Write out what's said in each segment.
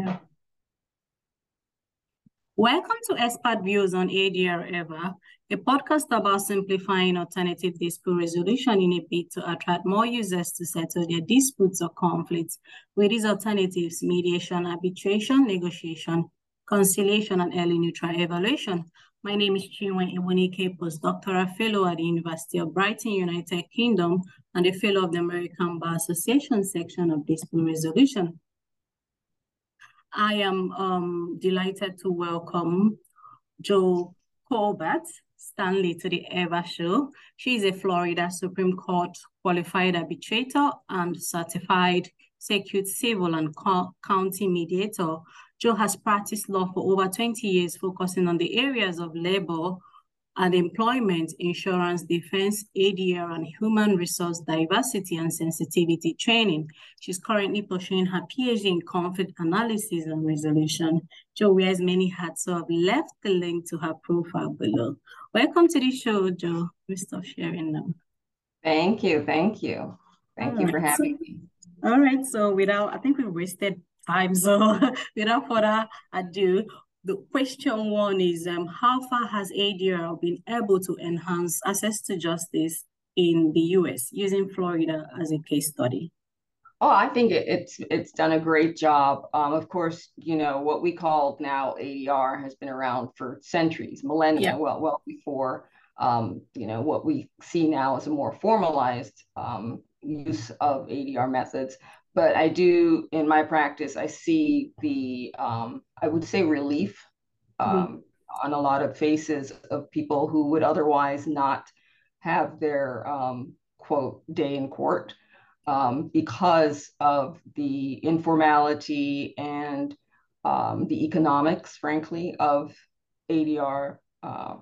Yeah. Welcome to Expert Views on ADR EVA, a podcast about simplifying alternative dispute resolution in a bid to attract more users to settle their disputes or conflicts with these alternatives, mediation, arbitration, negotiation, conciliation, and early neutral evaluation. My name is Chinwe Ebonike, postdoctoral fellow at the University of Brighton, United Kingdom, and a fellow of the American Bar Association section of dispute resolution. I am um, delighted to welcome Joe Colbert Stanley to the EVA show. She is a Florida Supreme Court qualified arbitrator and certified circuit civil and county mediator. Joe has practiced law for over 20 years, focusing on the areas of labor, and employment, insurance, defense, ADR, and human resource diversity and sensitivity training. She's currently pursuing her PhD in conflict analysis and resolution. Jo wears many hats, so I've left the link to her profile below. Welcome to the show, Jo. We stop sharing now. Thank you. Thank you. Thank all you right. for having me. All right. So without, I think we wasted time. So without further ado, the question one is um, how far has ADR been able to enhance access to justice in the US using Florida as a case study? Oh, I think it, it's it's done a great job. Um, of course, you know what we call now ADR has been around for centuries, millennia, yeah. well well before um, you know what we see now as a more formalized um, use of ADR methods but I do in my practice, I see the, um, I would say relief mm-hmm. um, mm-hmm. on a lot of faces of people who would otherwise not have their um, quote day in court um, because of the informality and um, the economics, frankly, of ADR uh,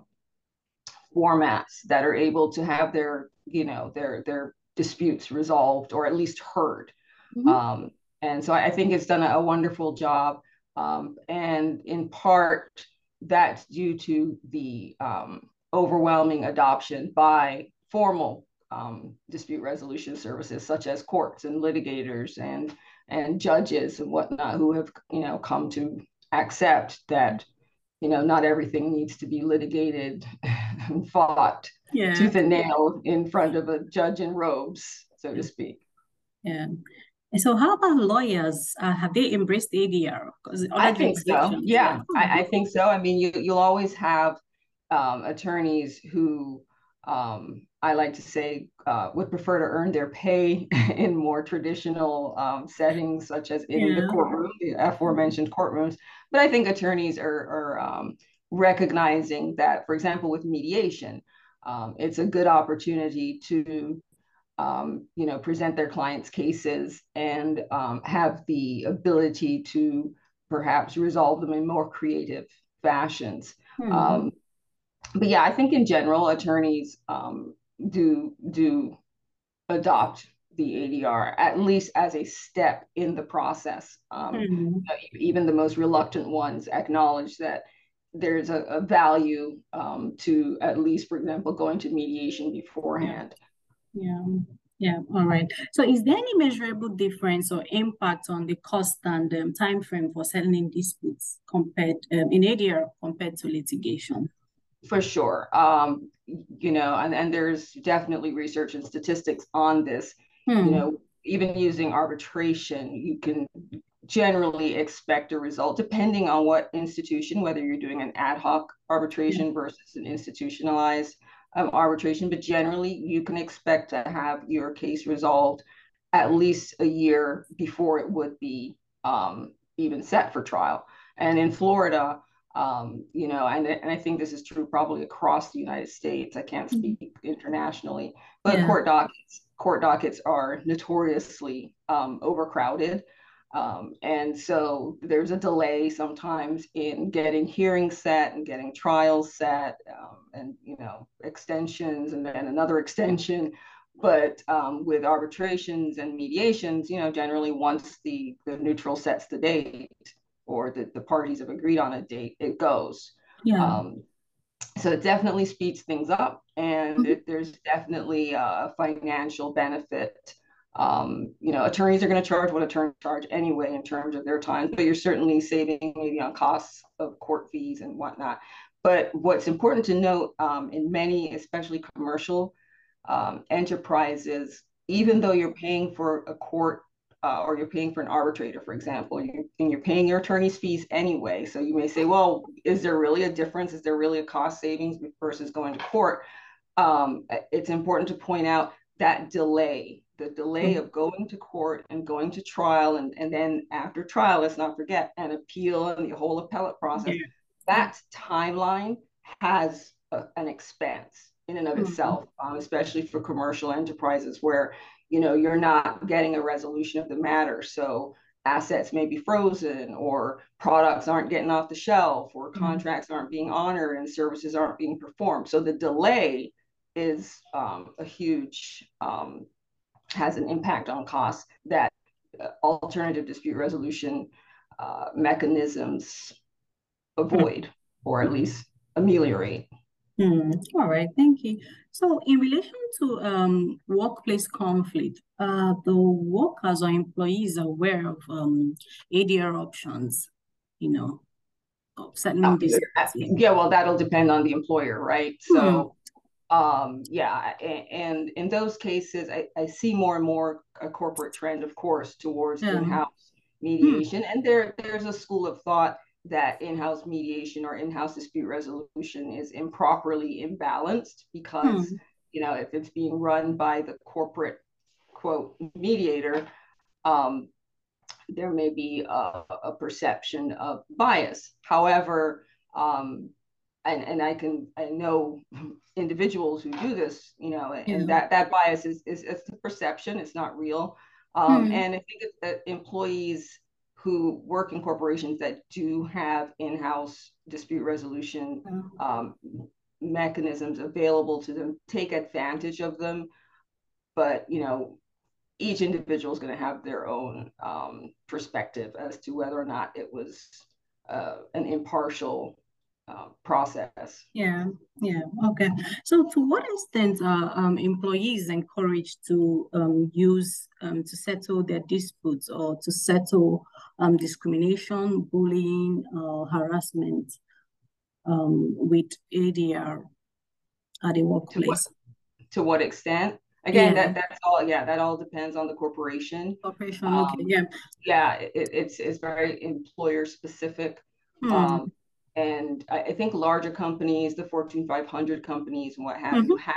formats that are able to have their, you know, their their disputes resolved or at least heard Mm-hmm. Um, and so I think it's done a, wonderful job. Um, and in part, that's due to the um, overwhelming adoption by formal um, dispute resolution services, such as courts and litigators and and judges and whatnot, who have you know come to accept that you know not everything needs to be litigated and fought yeah. tooth and nail in front of a judge in robes, so to speak. Yeah. So how about lawyers? Uh, have they embraced ADR? I think so. Yeah, I, I, think so. I mean, you you'll always have um, attorneys who um, I like to say uh, would prefer to earn their pay in more traditional um, settings, such as in yeah. the courtroom, the aforementioned courtrooms. But I think attorneys are, are um, recognizing that, for example, with mediation, um, it's a good opportunity to um, you know, present their clients' cases and um, have the ability to perhaps resolve them in more creative fashions. Mm-hmm. Um, but yeah, I think in general, attorneys um, do do adopt the ADR at least as a step in the process. Mm-hmm. Even the most reluctant ones acknowledge that there's a, a value um, to at least, for example, going to mediation beforehand. Yeah. Yeah. Yeah, all right. So is there any measurable difference or impact on the cost and um, time frame for settling disputes compared um, in ADR compared to litigation? For sure. Um, you know, and, and there's definitely research and statistics on this. Hmm. You know, even using arbitration, you can generally expect a result depending on what institution, whether you're doing an ad hoc arbitration versus an institutionalized um, arbitration, but generally you can expect to have your case resolved at least a year before it would be um, even set for trial. And in Florida, um, you know, and, and I think this is true probably across the United States. I can't mm-hmm. speak internationally, but yeah. court dockets court dockets are notoriously um, overcrowded. Um, and so there's a delay sometimes in getting hearings set and getting trials set um, and, you know, extensions and then another extension. But um, with arbitrations and mediations, you know, generally once the, the neutral sets the date or the, the parties have agreed on a date, it goes. Yeah. Um, so it definitely speeds things up and mm-hmm. it, there's definitely a financial benefit um, you know, attorneys are going to charge what attorneys charge anyway in terms of their time, but you're certainly saving maybe on costs of court fees and whatnot. But what's important to note um, in many, especially commercial um, enterprises, even though you're paying for a court uh, or you're paying for an arbitrator, for example, you're, and you're paying your attorney's fees anyway. So you may say, well, is there really a difference? Is there really a cost savings versus going to court? Um, it's important to point out that delay, the delay mm-hmm. of going to court and going to trial, and, and then after trial, let's not forget, an appeal and the whole appellate process, yeah. that timeline has a, an expense in and of mm-hmm. itself, um, especially for commercial enterprises where you know you're not getting a resolution of the matter so assets may be frozen or products aren't getting off the shelf or mm-hmm. contracts aren't being honored and services aren't being performed so the delay is um, a huge um, has an impact on costs that uh, alternative dispute resolution uh, mechanisms avoid or at least ameliorate Mm, all right, thank you. So in relation to um, workplace conflict, uh, the workers or employees are aware of um, ADR options, you know, settling uh, Yeah, well, that'll depend on the employer, right? So, hmm. Um, yeah, and, and, in those cases, I, I see more and more a corporate trend, of course, towards yeah. in-house mediation. Hmm. And there, there's a school of thought that in-house mediation or in-house dispute resolution is improperly imbalanced because hmm. you know if it's being run by the corporate quote mediator um, there may be a, a, perception of bias however um, and, and I can I know individuals who do this, you know, and yeah. that that bias is is it's a perception, it's not real. Um, hmm. And I think that employees who work in corporations that do have in-house dispute resolution mm-hmm. um, mechanisms available to them take advantage of them but you know each individual is going to have their own um, perspective as to whether or not it was uh, an impartial uh, process. Yeah, yeah, okay. So, to what extent are um, employees encouraged to um, use um, to settle their disputes or to settle um, discrimination, bullying, or harassment um, with ADR at the workplace? To what, to what extent? Again, yeah. that that's all. Yeah, that all depends on the corporation. Corporation, okay, um, yeah, yeah. It, it's it's very employer specific. Hmm. Um, and I, I, think larger companies, the Fortune 500 companies and what have mm-hmm. you, have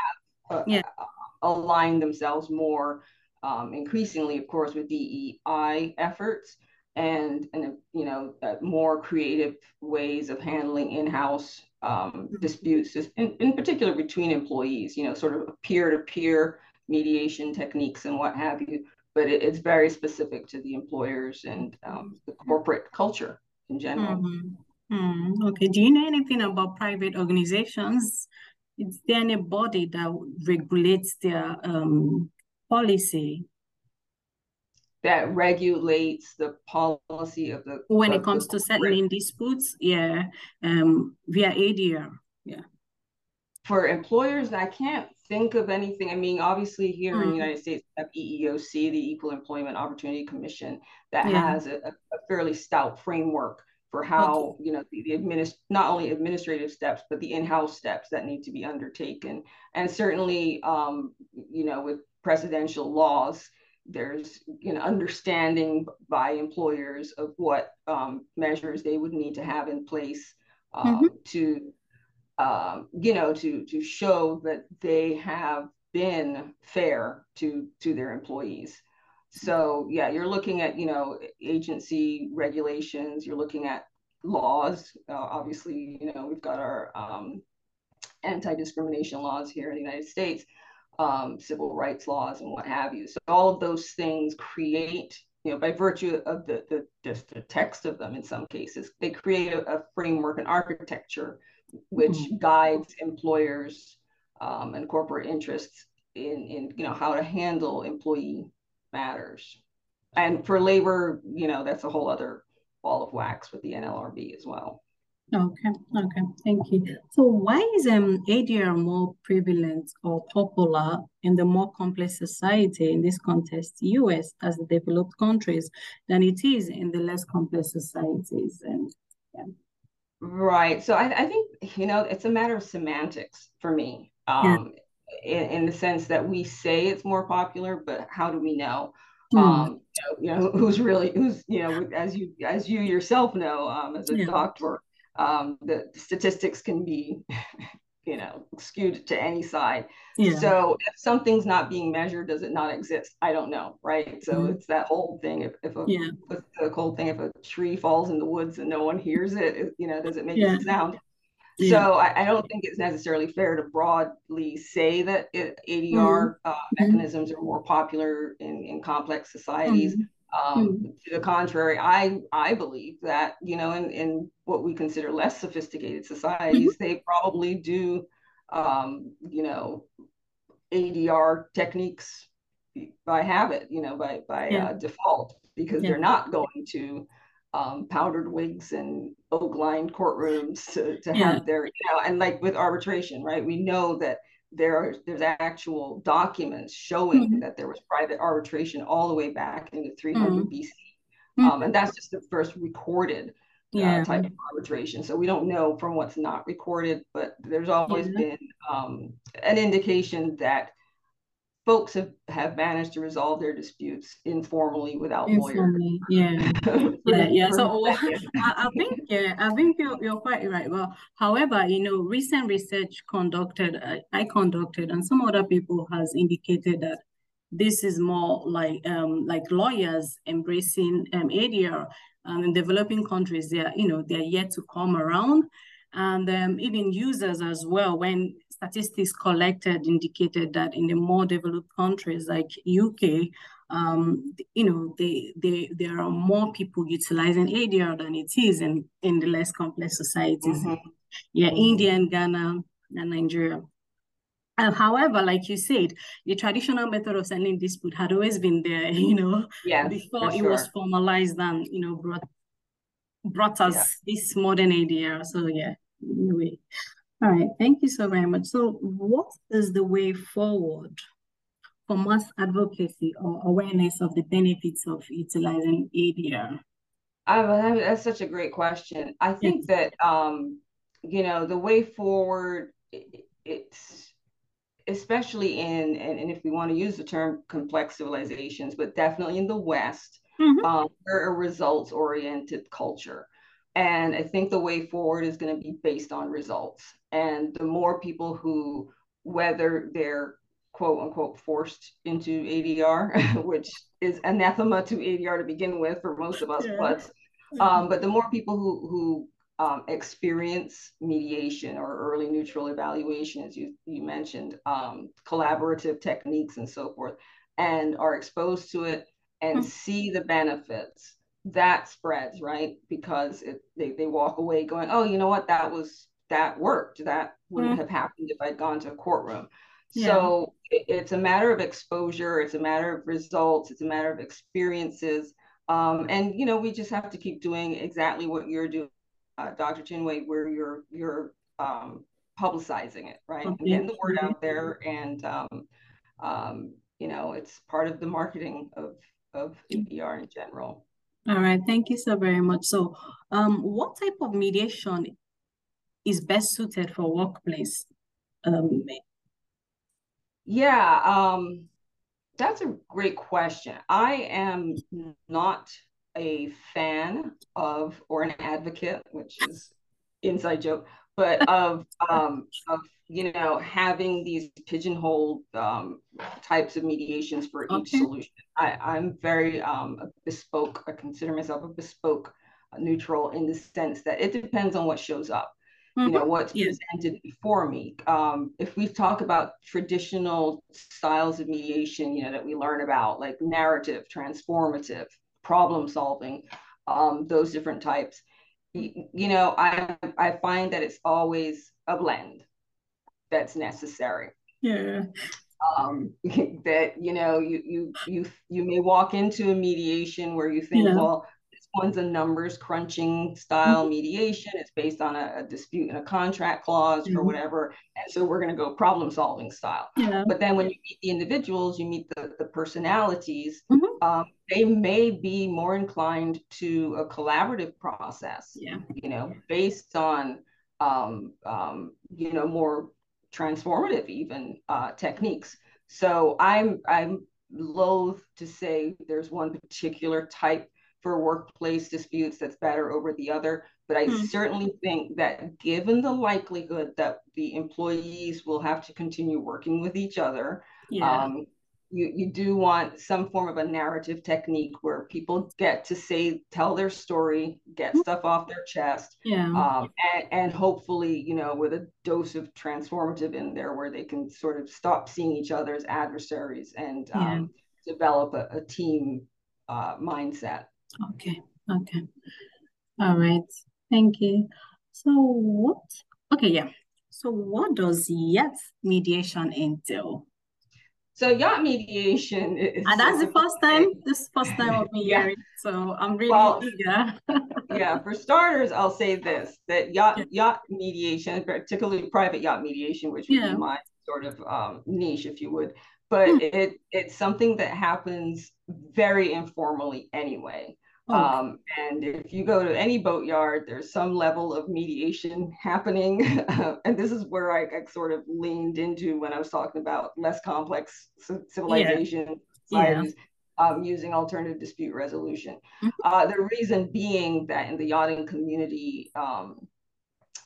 uh, yeah. Uh, aligned themselves more um, increasingly, of course, with DEI efforts and and you know uh, more creative ways of handling in-house um, mm-hmm. disputes, in, in particular between employees. You know, sort of peer-to-peer mediation techniques and what have you. But it, it's very specific to the employers and um, the corporate culture in general. Mm-hmm. Mm, okay. Do you know anything about private organizations? Is there any body that regulates their um, policy? That regulates the policy of the when of it comes to settling disputes, yeah, um, via ADR, yeah. For employers, I can't think of anything. I mean, obviously, here mm. in the mm. United States, we have EEOC, the Equal Employment Opportunity Commission, that yeah. has a, a fairly stout framework for how okay. you know the, the administ- not only administrative steps but the in-house steps that need to be undertaken and certainly um, you know with presidential laws there's you know understanding by employers of what um, measures they would need to have in place um, mm-hmm. to um, you know to to show that they have been fair to to their employees so yeah, you're looking at you know agency regulations. You're looking at laws. Uh, obviously, you know we've got our um, anti-discrimination laws here in the United States, um, civil rights laws, and what have you. So all of those things create, you know, by virtue of the the just the text of them, in some cases, they create a, a framework, and architecture, which mm-hmm. guides employers um, and corporate interests in in you know how to handle employee matters. And for labor, you know, that's a whole other ball of wax with the NLRB as well. Okay, okay, thank you. So why is um ADR more prevalent or popular in the more complex society in this context, US as developed countries, than it is in the less complex societies? And yeah. Right. So I, I think, you know, it's a matter of semantics for me. Um. In, in the sense that we say it's more popular, but how do we know? Mm. Um, you know, who's really who's you know, as you as you yourself know, um, as a yeah. doctor, um, the statistics can be you know skewed to any side yeah. so if something's not being measured does it not exist i don't know right so mm-hmm. it's that whole thing if, if a yeah. the whole thing if a tree falls in the woods and no one hears it, it you know does it make yeah. a sound yeah. so I, I, don't think it's necessarily fair to broadly say that it, adr mm-hmm. uh, mm-hmm. mechanisms are more popular in, in complex societies mm-hmm. Um, mm-hmm. To the contrary, I I believe that you know in in what we consider less sophisticated societies, mm-hmm. they probably do um, you know ADR techniques by habit, you know by by yeah. uh, default because yeah. they're not going to um, powdered wigs and oak lined courtrooms to, to yeah. have their you know and like with arbitration, right? We know that there are there's actual documents showing mm-hmm. that there was private arbitration all the way back into 300 mm-hmm. BC, mm-hmm. um, and that's just the first recorded uh, yeah. type of arbitration. So we don't know from what's not recorded, but there's always been um, an indication that folks have, have managed to resolve their disputes informally without informally, lawyers. Yeah, yeah, yeah. So I, I, think yeah, I think you're, you're quite right. Well, however, you know, recent research conducted, uh, I conducted, and some other people has indicated that this is more like um like lawyers embracing um ADR um, in developing countries. They are you know they're yet to come around and um, even users as well when statistics collected indicated that in the more developed countries like UK, um, you know, they, they, there are more people utilizing ADR than it is in, in the less complex societies. Mm-hmm. Yeah, mm-hmm. India and Ghana and Nigeria. Uh, however, like you said, the traditional method of settling dispute had always been there, you know, yeah, before it was formalized and, you know, brought brought us yeah. this modern ADR. So yeah, anyway. All right, thank you so very much. So what is the way forward for mass advocacy or awareness of the benefits of utilizing ADR? Uh, that's such a great question. I think yes. that, um, you know, the way forward, it's especially in, and, and if we want to use the term complex civilizations, but definitely in the West, mm-hmm. um, we're a results oriented culture. And I think the way forward is going to be based on results. And the more people who, whether they're quote unquote forced into ADR, which is anathema to ADR to begin with for most of us, yeah. but um, but the more people who who um, experience mediation or early neutral evaluation, as you you mentioned, um, collaborative techniques and so forth, and are exposed to it and mm-hmm. see the benefits that spreads, right? Because it, they, they walk away going, oh, you know what, that was, that worked. That wouldn't mm-hmm. have happened if I'd gone to a courtroom. Yeah. So it, it's a matter of exposure. It's a matter of results. It's a matter of experiences. Um, and, you know, we just have to keep doing exactly what you're doing, uh, Dr. Chinwe, where you're, you're um, publicizing it, right? Okay. Getting the word out there. And, um, um, you know, it's part of the marketing of, of ADR in general. All right, thank you so very much. So, um, what type of mediation is best suited for workplace? Um, yeah, um, that's a great question. I am not a fan of or an advocate, which is inside joke, but of um, of you know having these pigeonholed um, types of mediations for okay. each solution. I, I'm very um, bespoke. I consider myself a bespoke neutral in the sense that it depends on what shows up. Mm-hmm. You know what's yes. presented before me. Um, if we talk about traditional styles of mediation, you know that we learn about, like narrative, transformative, problem solving, um, those different types you know, I I find that it's always a blend that's necessary. Yeah. Um, that you know, you you you you may walk into a mediation where you think, yeah. well, one's a numbers crunching style mm-hmm. mediation. It's based on a, a, dispute in a contract clause mm-hmm. or whatever. And so we're going to go problem solving style. Yeah. But then when you meet the individuals, you meet the, the personalities, mm-hmm. um, they may be more inclined to a collaborative process, yeah. you know, based on, um, um, you know, more transformative even uh, techniques. So I'm I'm loath to say there's one particular type for workplace disputes that's better over the other. But I hmm. certainly think that given the likelihood that the employees will have to continue working with each other, yeah. um, you, you do want some form of a narrative technique where people get to say, tell their story, get hmm. stuff off their chest. Yeah. Um, and, and hopefully, you know, with a dose of transformative in there where they can sort of stop seeing each other as adversaries and um, yeah. develop a, a team uh, mindset. Okay. Okay. All right. Thank you. So what? Okay. Yeah. So what does yacht mediation entail? So yacht mediation is. And that's the first time. This first time of me yeah. hearing. So I'm really well, eager. yeah. For starters, I'll say this: that yacht yeah. yacht mediation, particularly private yacht mediation, which would yeah. be my sort of um, niche, if you would, but hmm. it it's something that happens very informally anyway. Oh. Um, and if you go to any boatyard, there's some level of mediation happening. and this is where I, I, sort of leaned into when I was talking about less complex civilization yeah. yeah. Um, using alternative dispute resolution. Mm-hmm. Uh, the reason being that in the yachting community, um,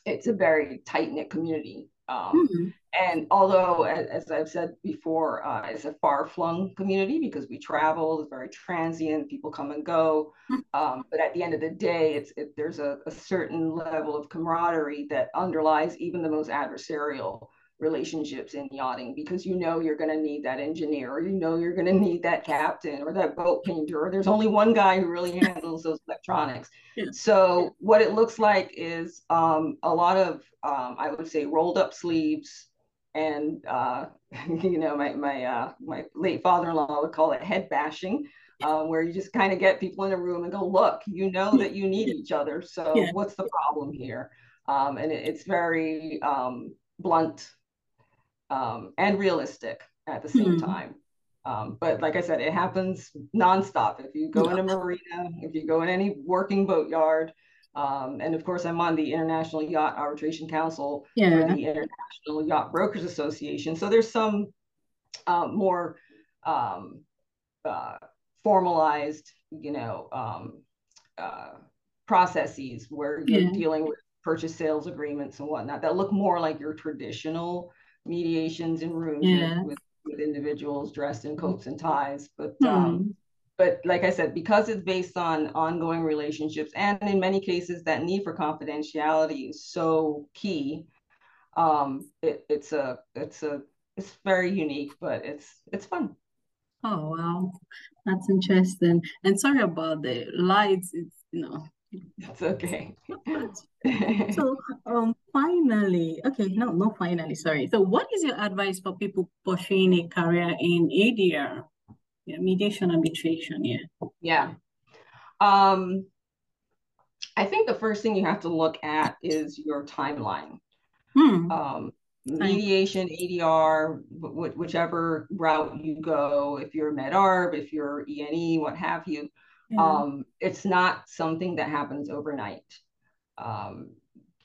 it's a very tight knit community. Um, mm-hmm. And although, as, I've said before, uh, it's a far flung community because we travel, it's very transient, people come and go. Hmm. Um, but at the end of the day, it's it, there's a, a, certain level of camaraderie that underlies even the most adversarial relationships in yachting because you know you're going to need that engineer or you know you're going to need that captain or that boat painter or there's only one guy who really handles those electronics. Yeah. so what it looks like is um, a lot of um, i would say rolled up sleeves and uh, you know my my uh, my late father-in-law would call it head bashing uh, where you just kind of get people in a room and go look you know that you need each other so yeah. what's the problem here? Um, and it, it's very um, blunt um, and realistic at the same mm-hmm. time. Um, but like I said, it happens nonstop. If you go in a marina, if you go in any working boatyard, um, and of course, I'm on the International Yacht Arbitration Council yeah. for the International Yacht Brokers Association. So there's some uh, more um, uh, formalized, you know, um, uh, processes where you're yeah. dealing with purchase sales agreements and whatnot that look more like your traditional mediations in rooms yeah. with, with, individuals dressed in coats and ties. But hmm. um, but like I said, because it's based on ongoing relationships, and in many cases that need for confidentiality is so key. Um, it, it's a it's a it's very unique, but it's it's fun. Oh wow, that's interesting. And sorry about the lights. It's you know it's okay. so um finally, okay, no, no finally, sorry. So what is your advice for people pursuing a career in ADR? Yeah, mediation arbitration, yeah. Yeah. Um I think the first thing you have to look at is your timeline. Hmm. Um, mediation, ADR, whichever route you go, if you're MedArb, if you're ENE, what have you, yeah. Um, it's not something that happens overnight. Um,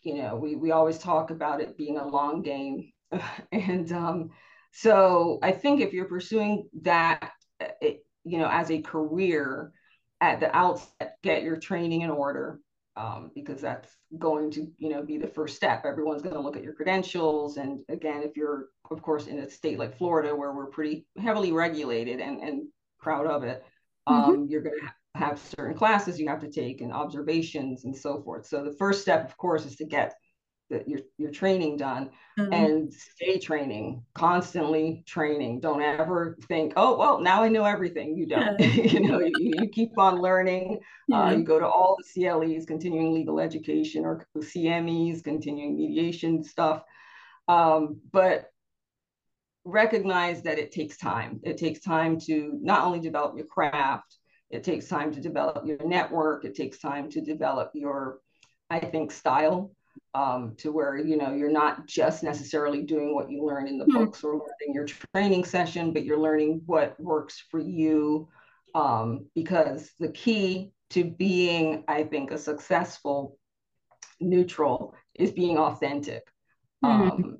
you know, we, we always talk about it being a long game. and um, so I think if you're pursuing that, it, you know, as a career at the outset, get your training in order um, because that's going to, you know, be the first step. Everyone's going to look at your credentials. And again, if you're, of course, in a state like Florida, where we're pretty heavily regulated and, and proud of it, mm-hmm. um, you're going to have certain classes you have to take and observations and so forth. So the first step, of course, is to get the, your, your training done mm-hmm. and stay training, constantly training. Don't ever think, oh, well, now I know everything. You don't. You know, you, you, keep on learning. Yeah. Uh, you go to all the CLEs, continuing legal education, or CMEs, continuing mediation stuff. Um, but recognize that it takes time. It takes time to not only develop your craft, It takes time to develop your network. It takes time to develop your, I think, style um, to where you know you're not just necessarily doing what you learn in the mm-hmm. books or learning your training session, but you're learning what works for you. Um, because the key to being, I think, a successful neutral is being authentic. Mm-hmm. Um,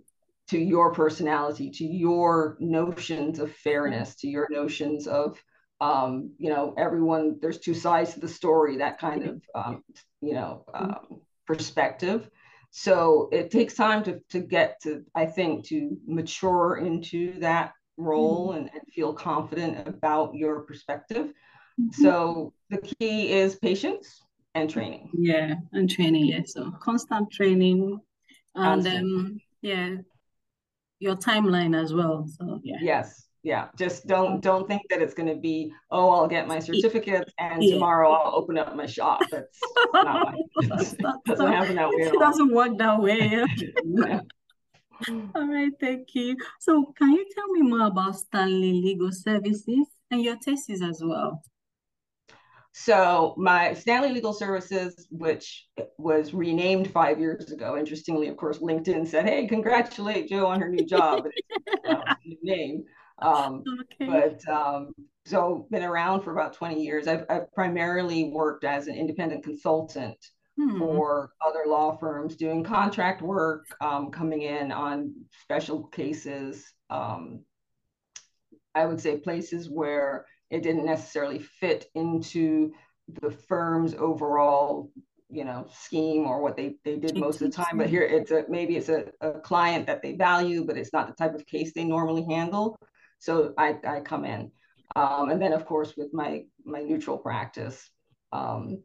to your personality, to your notions of fairness, to your notions of, um, you know, everyone, there's two sides to the story, that kind of, um, you know, um, perspective. So it takes time to, to get to, I think, to mature into that role mm-hmm. and, and, feel confident about your perspective. Mm-hmm. So the key is patience and training. Yeah, and training. Yeah, so constant training, and um, yeah, your timeline as well. So yeah. Yes. Yeah. Just don't don't think that it's going to be oh I'll get my certificate and yeah. tomorrow I'll open up my shop. That's not It doesn't happen that way. It doesn't work that way. yeah. All right, thank you. So, can you tell me more about Stanley Legal Services and your thesis as well? So my Stanley Legal Services, which was renamed five years ago, interestingly, of course, LinkedIn said, "Hey, congratulate Joe on her new job." new name. Um, okay. But um, so been around for about 20 years. I've, I've primarily worked as an independent consultant hmm. for other law firms doing contract work, um, coming in on special cases. Um, I would say places where it didn't necessarily fit into the firm's overall you know scheme or what they they did most of the time but here it's a maybe it's a, a client that they value but it's not the type of case they normally handle so i i come in um, and then of course with my my neutral practice um,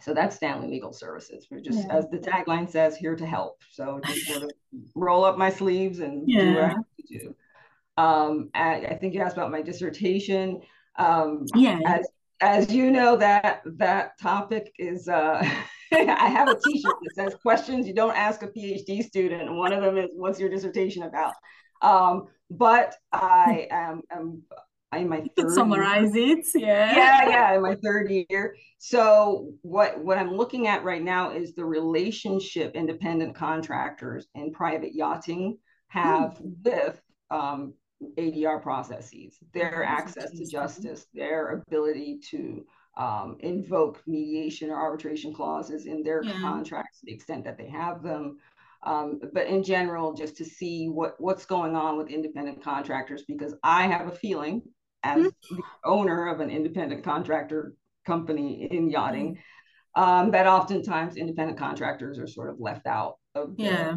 so that's Stanley Legal Services. We're just, yeah. as the tagline says, here to help. So just sort of roll up my sleeves and yeah. do what I have to do. Um, I, I, think you asked about my dissertation. Um, yeah. As as you know, that that topic is. Uh, I have a T-shirt that says "Questions you don't ask a PhD student," and one of them is, "What's your dissertation about?" Um, but I am, am I'm my third. Summarize year. it, yeah. Yeah, yeah, in my third year. So what what I'm looking at right now is the relationship independent contractors and private yachting have mm. with um, ADR processes, their access to justice, their ability to um, invoke mediation or arbitration clauses in their yeah. contracts to the extent that they have them. Um, but in general, just to see what, what's going on with independent contractors, because I have a feeling as mm-hmm. the owner of an independent contractor company in yachting, mm-hmm. um, that oftentimes independent contractors are sort of left out of the, yeah.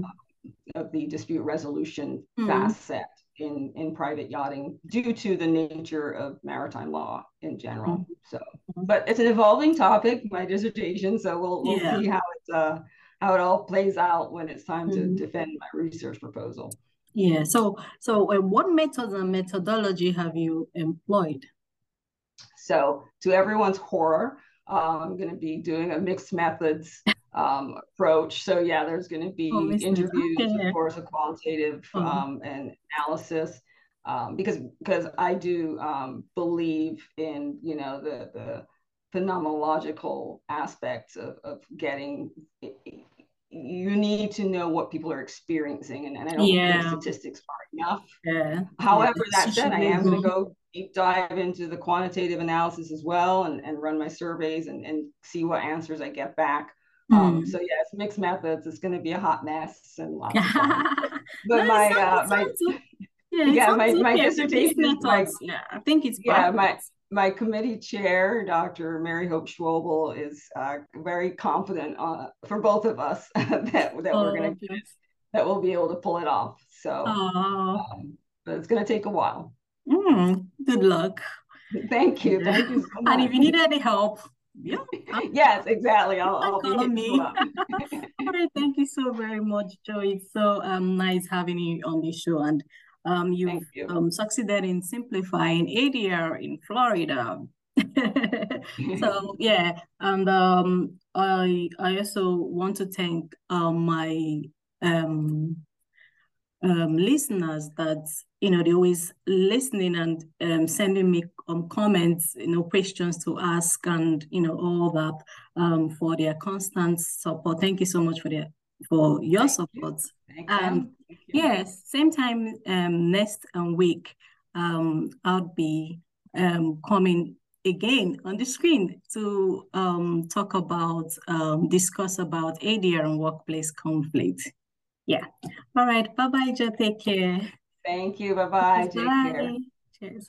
of the dispute resolution mm-hmm. facet in in private yachting due to the nature of maritime law in general. Mm-hmm. So, but it's an evolving topic, my dissertation. So we'll we'll yeah. see how it's uh how it all plays out when it's time mm-hmm. to defend my research proposal. Yeah. So so uh, what methods and methodology have you employed? So to everyone's horror, uh, I'm going to be doing a mixed methods um, approach. So yeah, there's going to be oh, interviews, okay. of course, a qualitative uh-huh. um, and analysis. Um, because because I do um, believe in you know the the phenomenological aspects of, of getting you need to know what people are experiencing and, and I don't yeah. think statistics are enough. Yeah. However, yeah. that said, I am going to go deep dive into the quantitative analysis as well and, and run my surveys and, and see what answers I get back. Mm. Um, so yes, mixed methods. It's going to be a hot mess and lots of fun. but my uh, my yeah, yeah my, my dissertation is like, yeah, I think it's yeah my my committee chair, Dr. Mary Hope Schwoebel, is uh, very confident uh, for both of us that that oh, we're going to that we'll be able to pull it off. So, um, but it's going to take a while. Mm, good luck. Thank you. Thank you so And if you need any help, yeah. yes, exactly. I'll, I'll be me. All right, thank you so very much, Joy. It's so um nice having you on the show, and um you've you. um succeeded in simplifying ADR in Florida. so yeah, and um I I also want to thank um my um um, listeners that you know they always listening and um, sending me um, comments, you know, questions to ask, and you know all that um, for their constant support. Thank you so much for their for your support. You. and you. yes, same time um, next um, week, um, I'll be um, coming again on the screen to um, talk about, um, discuss about ADR and workplace conflict. Yeah. All right. Bye-bye, Joe. Take care. Thank you. Bye-bye. Take care. Cheers.